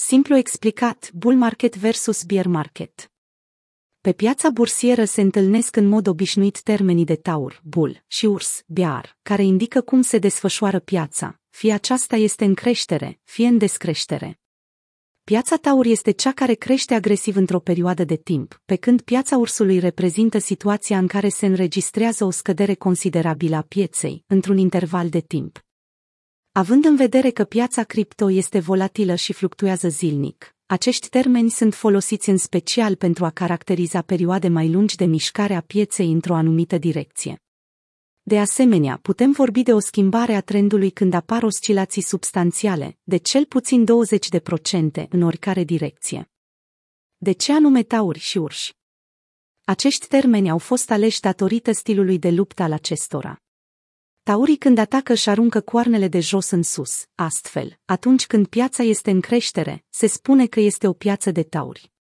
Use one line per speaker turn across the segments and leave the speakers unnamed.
Simplu explicat, bull market versus bear market. Pe piața bursieră se întâlnesc în mod obișnuit termenii de taur, bull, și urs, bear, care indică cum se desfășoară piața, fie aceasta este în creștere, fie în descreștere. Piața taur este cea care crește agresiv într-o perioadă de timp, pe când piața ursului reprezintă situația în care se înregistrează o scădere considerabilă a pieței, într-un interval de timp. Având în vedere că piața cripto este volatilă și fluctuează zilnic, acești termeni sunt folosiți în special pentru a caracteriza perioade mai lungi de mișcare a pieței într-o anumită direcție. De asemenea, putem vorbi de o schimbare a trendului când apar oscilații substanțiale, de cel puțin 20% în oricare direcție. De ce anume tauri și urși? Acești termeni au fost aleși datorită stilului de luptă al acestora. Taurii când atacă și aruncă coarnele de jos în sus, astfel, atunci când piața este în creștere, se spune că este o piață de tauri.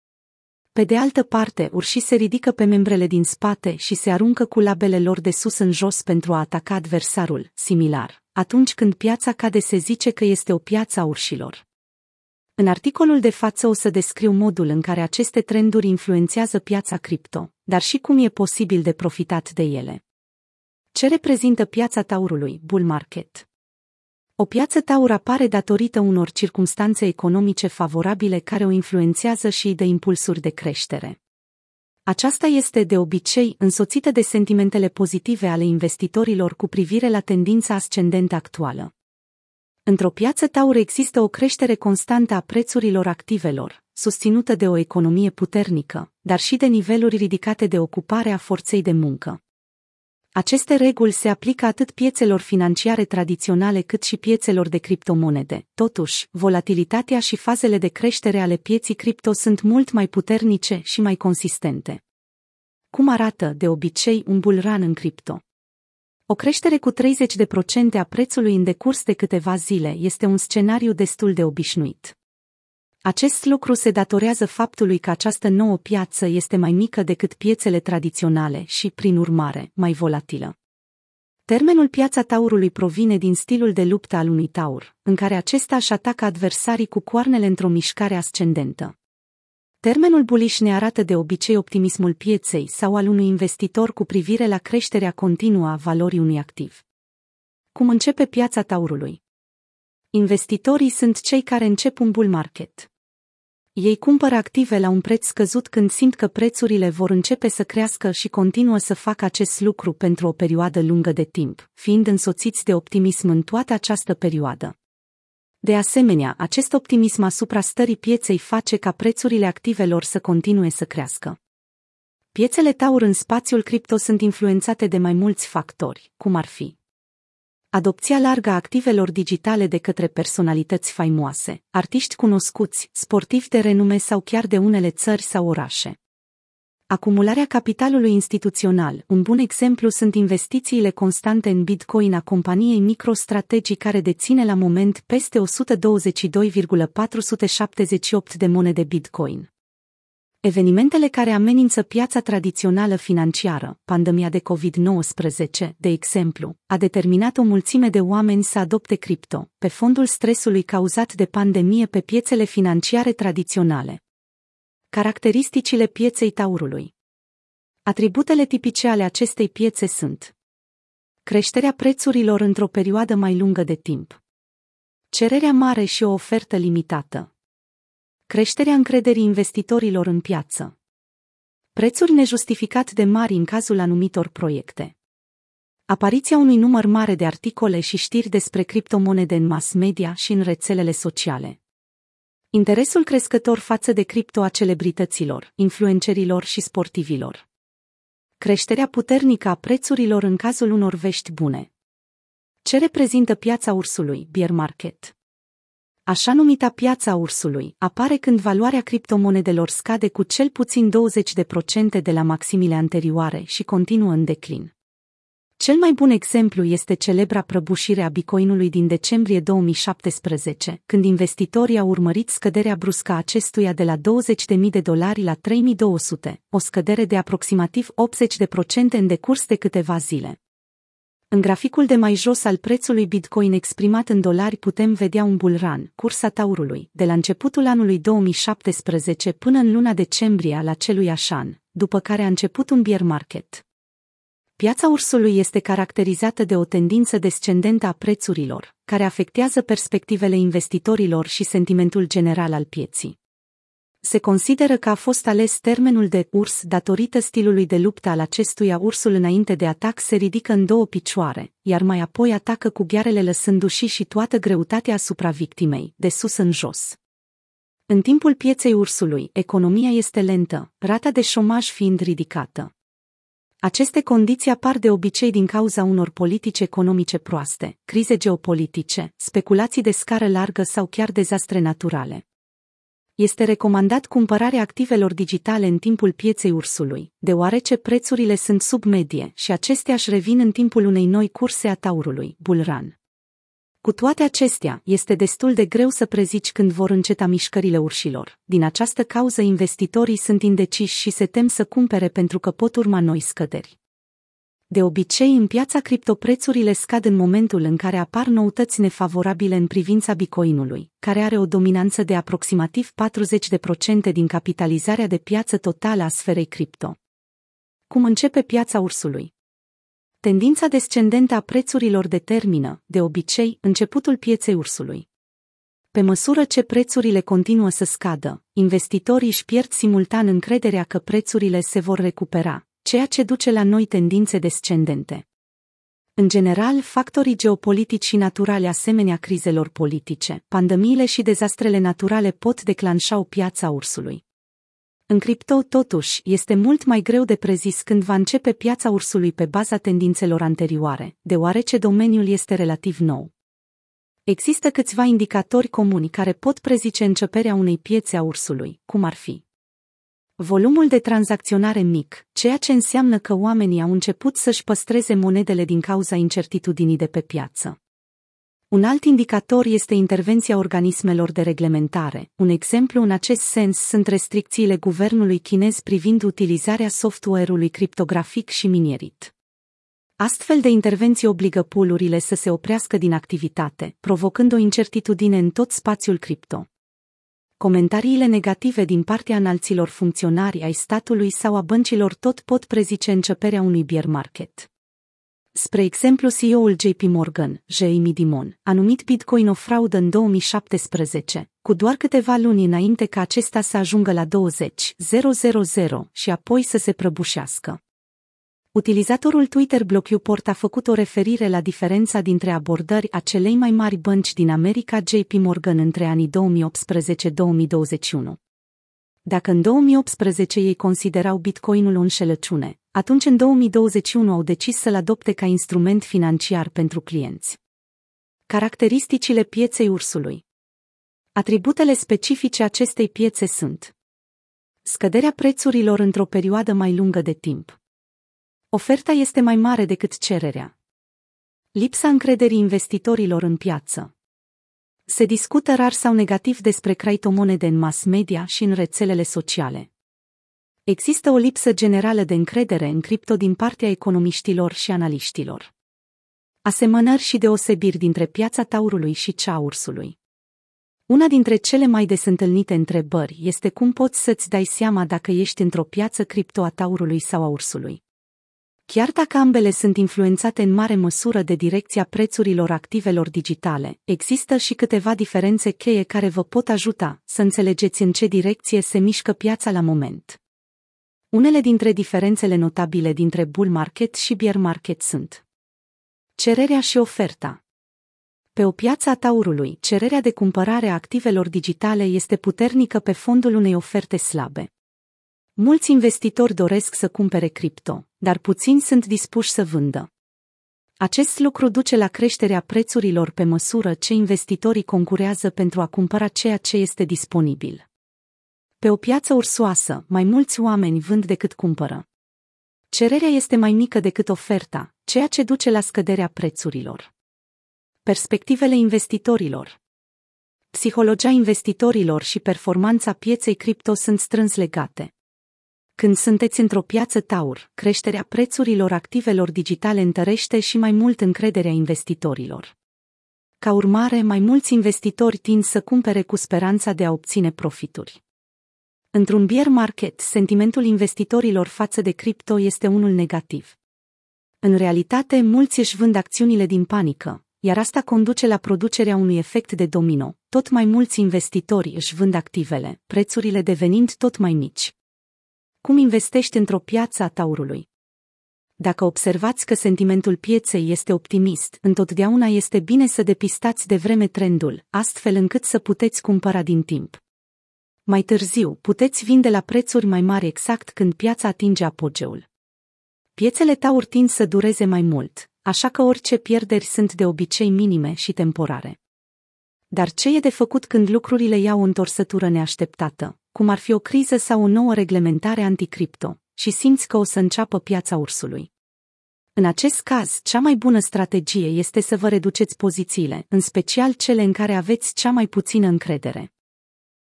Pe de altă parte, urșii se ridică pe membrele din spate și se aruncă cu labele lor de sus în jos pentru a ataca adversarul, similar. Atunci când piața cade se zice că este o piață a urșilor. În articolul de față o să descriu modul în care aceste trenduri influențează piața cripto, dar și cum e posibil de profitat de ele. Ce reprezintă piața taurului, bull market? O piață taur apare datorită unor circumstanțe economice favorabile care o influențează și îi dă impulsuri de creștere. Aceasta este de obicei însoțită de sentimentele pozitive ale investitorilor cu privire la tendința ascendentă actuală. Într-o piață taur există o creștere constantă a prețurilor activelor, susținută de o economie puternică, dar și de niveluri ridicate de ocupare a forței de muncă. Aceste reguli se aplică atât piețelor financiare tradiționale cât și piețelor de criptomonede. Totuși, volatilitatea și fazele de creștere ale pieții cripto sunt mult mai puternice și mai consistente. Cum arată, de obicei, un bull run în cripto? O creștere cu 30% a prețului în decurs de câteva zile este un scenariu destul de obișnuit. Acest lucru se datorează faptului că această nouă piață este mai mică decât piețele tradiționale și, prin urmare, mai volatilă. Termenul piața taurului provine din stilul de luptă al unui taur, în care acesta își atacă adversarii cu coarnele într-o mișcare ascendentă. Termenul bullish ne arată de obicei optimismul pieței sau al unui investitor cu privire la creșterea continuă a valorii unui activ. Cum începe piața taurului? Investitorii sunt cei care încep un bull market. Ei cumpără active la un preț scăzut când simt că prețurile vor începe să crească și continuă să facă acest lucru pentru o perioadă lungă de timp, fiind însoțiți de optimism în toată această perioadă. De asemenea, acest optimism asupra stării pieței face ca prețurile activelor să continue să crească. Piețele taur în spațiul cripto sunt influențate de mai mulți factori, cum ar fi adopția largă a activelor digitale de către personalități faimoase, artiști cunoscuți, sportivi de renume sau chiar de unele țări sau orașe. Acumularea capitalului instituțional. Un bun exemplu sunt investițiile constante în Bitcoin a companiei MicroStrategy care deține la moment peste 122,478 de monede Bitcoin. Evenimentele care amenință piața tradițională financiară, pandemia de COVID-19, de exemplu, a determinat o mulțime de oameni să adopte cripto, pe fondul stresului cauzat de pandemie pe piețele financiare tradiționale. Caracteristicile pieței taurului Atributele tipice ale acestei piețe sunt creșterea prețurilor într-o perioadă mai lungă de timp, cererea mare și o ofertă limitată, creșterea încrederii investitorilor în piață. Prețuri nejustificat de mari în cazul anumitor proiecte. Apariția unui număr mare de articole și știri despre criptomonede în mass media și în rețelele sociale. Interesul crescător față de cripto a celebrităților, influencerilor și sportivilor. Creșterea puternică a prețurilor în cazul unor vești bune. Ce reprezintă piața ursului, bear market? Așa numita piața ursului, apare când valoarea criptomonedelor scade cu cel puțin 20% de la maximile anterioare și continuă în declin. Cel mai bun exemplu este celebra prăbușire a bitcoinului din decembrie 2017, când investitorii au urmărit scăderea bruscă a acestuia de la 20.000 de dolari la 3.200, o scădere de aproximativ 80% în decurs de câteva zile. În graficul de mai jos al prețului Bitcoin exprimat în dolari putem vedea un bull run, cursa taurului, de la începutul anului 2017 până în luna decembrie al acelui an, după care a început un bear market. Piața ursului este caracterizată de o tendință descendentă a prețurilor, care afectează perspectivele investitorilor și sentimentul general al pieții se consideră că a fost ales termenul de urs datorită stilului de luptă al acestuia ursul înainte de atac se ridică în două picioare, iar mai apoi atacă cu ghearele lăsându-și și toată greutatea asupra victimei, de sus în jos. În timpul pieței ursului, economia este lentă, rata de șomaj fiind ridicată. Aceste condiții apar de obicei din cauza unor politici economice proaste, crize geopolitice, speculații de scară largă sau chiar dezastre naturale este recomandat cumpărarea activelor digitale în timpul pieței ursului, deoarece prețurile sunt sub medie și acestea își revin în timpul unei noi curse a taurului, bulran. Cu toate acestea, este destul de greu să prezici când vor înceta mișcările urșilor. Din această cauză investitorii sunt indeciși și se tem să cumpere pentru că pot urma noi scăderi. De obicei, în piața criptoprețurile scad în momentul în care apar noutăți nefavorabile în privința bitcoinului, care are o dominanță de aproximativ 40% din capitalizarea de piață totală a sferei cripto. Cum începe piața ursului? Tendința descendentă a prețurilor determină, de obicei, începutul pieței ursului. Pe măsură ce prețurile continuă să scadă, investitorii își pierd simultan încrederea că prețurile se vor recupera, ceea ce duce la noi tendințe descendente. În general, factorii geopolitici și naturale asemenea crizelor politice, pandemiile și dezastrele naturale pot declanșa o piață a ursului. În cripto, totuși, este mult mai greu de prezis când va începe piața ursului pe baza tendințelor anterioare, deoarece domeniul este relativ nou. Există câțiva indicatori comuni care pot prezice începerea unei piețe a ursului, cum ar fi volumul de tranzacționare mic, ceea ce înseamnă că oamenii au început să-și păstreze monedele din cauza incertitudinii de pe piață. Un alt indicator este intervenția organismelor de reglementare. Un exemplu în acest sens sunt restricțiile guvernului chinez privind utilizarea software-ului criptografic și minierit. Astfel de intervenții obligă pulurile să se oprească din activitate, provocând o incertitudine în tot spațiul cripto. Comentariile negative din partea înalților funcționari ai statului sau a băncilor tot pot prezice începerea unui bear market. Spre exemplu, CEO-ul JP Morgan, Jamie Dimon, a numit Bitcoin o fraudă în 2017, cu doar câteva luni înainte ca acesta să ajungă la 20.000 și apoi să se prăbușească. Utilizatorul Twitter BlockUport a făcut o referire la diferența dintre abordări a celei mai mari bănci din America JP Morgan între anii 2018-2021. Dacă în 2018 ei considerau Bitcoinul o înșelăciune, atunci în 2021 au decis să-l adopte ca instrument financiar pentru clienți. Caracteristicile pieței ursului Atributele specifice acestei piețe sunt scăderea prețurilor într-o perioadă mai lungă de timp, Oferta este mai mare decât cererea. Lipsa încrederii investitorilor în piață. Se discută rar sau negativ despre criptomonede în mass media și în rețelele sociale. Există o lipsă generală de încredere în cripto din partea economiștilor și analiștilor. Asemănări și deosebiri dintre piața taurului și cea a ursului. Una dintre cele mai des întâlnite întrebări este cum poți să-ți dai seama dacă ești într-o piață cripto a taurului sau a ursului. Chiar dacă ambele sunt influențate în mare măsură de direcția prețurilor activelor digitale, există și câteva diferențe cheie care vă pot ajuta să înțelegeți în ce direcție se mișcă piața la moment. Unele dintre diferențele notabile dintre bull market și bear market sunt cererea și oferta. Pe o piață a taurului, cererea de cumpărare a activelor digitale este puternică pe fondul unei oferte slabe. Mulți investitori doresc să cumpere cripto, dar puțini sunt dispuși să vândă. Acest lucru duce la creșterea prețurilor pe măsură ce investitorii concurează pentru a cumpăra ceea ce este disponibil. Pe o piață ursoasă, mai mulți oameni vând decât cumpără. Cererea este mai mică decât oferta, ceea ce duce la scăderea prețurilor. Perspectivele investitorilor Psihologia investitorilor și performanța pieței cripto sunt strâns legate. Când sunteți într-o piață taur, creșterea prețurilor activelor digitale întărește și mai mult încrederea investitorilor. Ca urmare, mai mulți investitori tind să cumpere cu speranța de a obține profituri. Într-un bear market, sentimentul investitorilor față de cripto este unul negativ. În realitate, mulți își vând acțiunile din panică, iar asta conduce la producerea unui efect de domino. Tot mai mulți investitori își vând activele, prețurile devenind tot mai mici. Cum investești într-o piață a taurului? Dacă observați că sentimentul pieței este optimist, întotdeauna este bine să depistați de vreme trendul, astfel încât să puteți cumpăra din timp. Mai târziu, puteți vinde la prețuri mai mari exact când piața atinge apogeul. Piețele taur tind să dureze mai mult, așa că orice pierderi sunt de obicei minime și temporare. Dar ce e de făcut când lucrurile iau o întorsătură neașteptată, cum ar fi o criză sau o nouă reglementare anticripto, și simți că o să înceapă piața ursului? În acest caz, cea mai bună strategie este să vă reduceți pozițiile, în special cele în care aveți cea mai puțină încredere.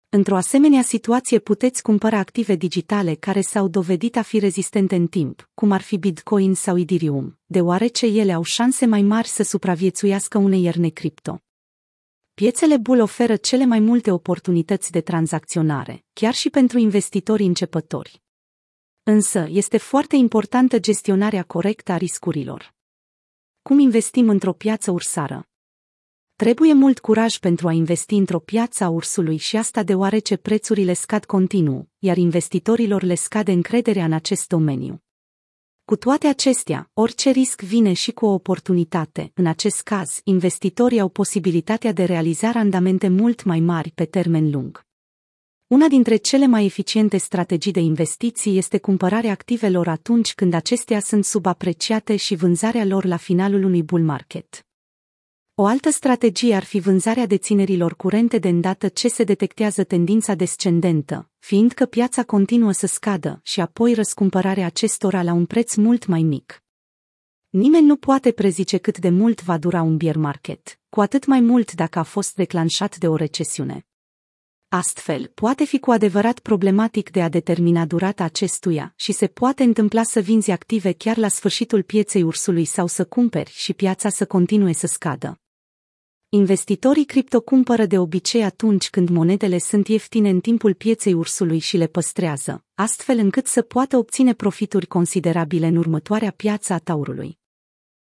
Într-o asemenea situație puteți cumpăra active digitale care s-au dovedit a fi rezistente în timp, cum ar fi Bitcoin sau Ethereum, deoarece ele au șanse mai mari să supraviețuiască unei ierne cripto. Piețele bull oferă cele mai multe oportunități de tranzacționare, chiar și pentru investitori începători. Însă, este foarte importantă gestionarea corectă a riscurilor. Cum investim într-o piață ursară? Trebuie mult curaj pentru a investi într-o piață a ursului și asta deoarece prețurile scad continuu, iar investitorilor le scade încrederea în acest domeniu. Cu toate acestea, orice risc vine și cu o oportunitate. În acest caz, investitorii au posibilitatea de realiza randamente mult mai mari pe termen lung. Una dintre cele mai eficiente strategii de investiții este cumpărarea activelor atunci când acestea sunt subapreciate și vânzarea lor la finalul unui bull market. O altă strategie ar fi vânzarea deținerilor curente de îndată ce se detectează tendința descendentă, fiindcă piața continuă să scadă și apoi răscumpărarea acestora la un preț mult mai mic. Nimeni nu poate prezice cât de mult va dura un bear market, cu atât mai mult dacă a fost declanșat de o recesiune. Astfel, poate fi cu adevărat problematic de a determina durata acestuia și se poate întâmpla să vinzi active chiar la sfârșitul pieței ursului sau să cumperi și piața să continue să scadă. Investitorii cripto cumpără de obicei atunci când monedele sunt ieftine în timpul pieței ursului și le păstrează, astfel încât să poată obține profituri considerabile în următoarea piață a taurului.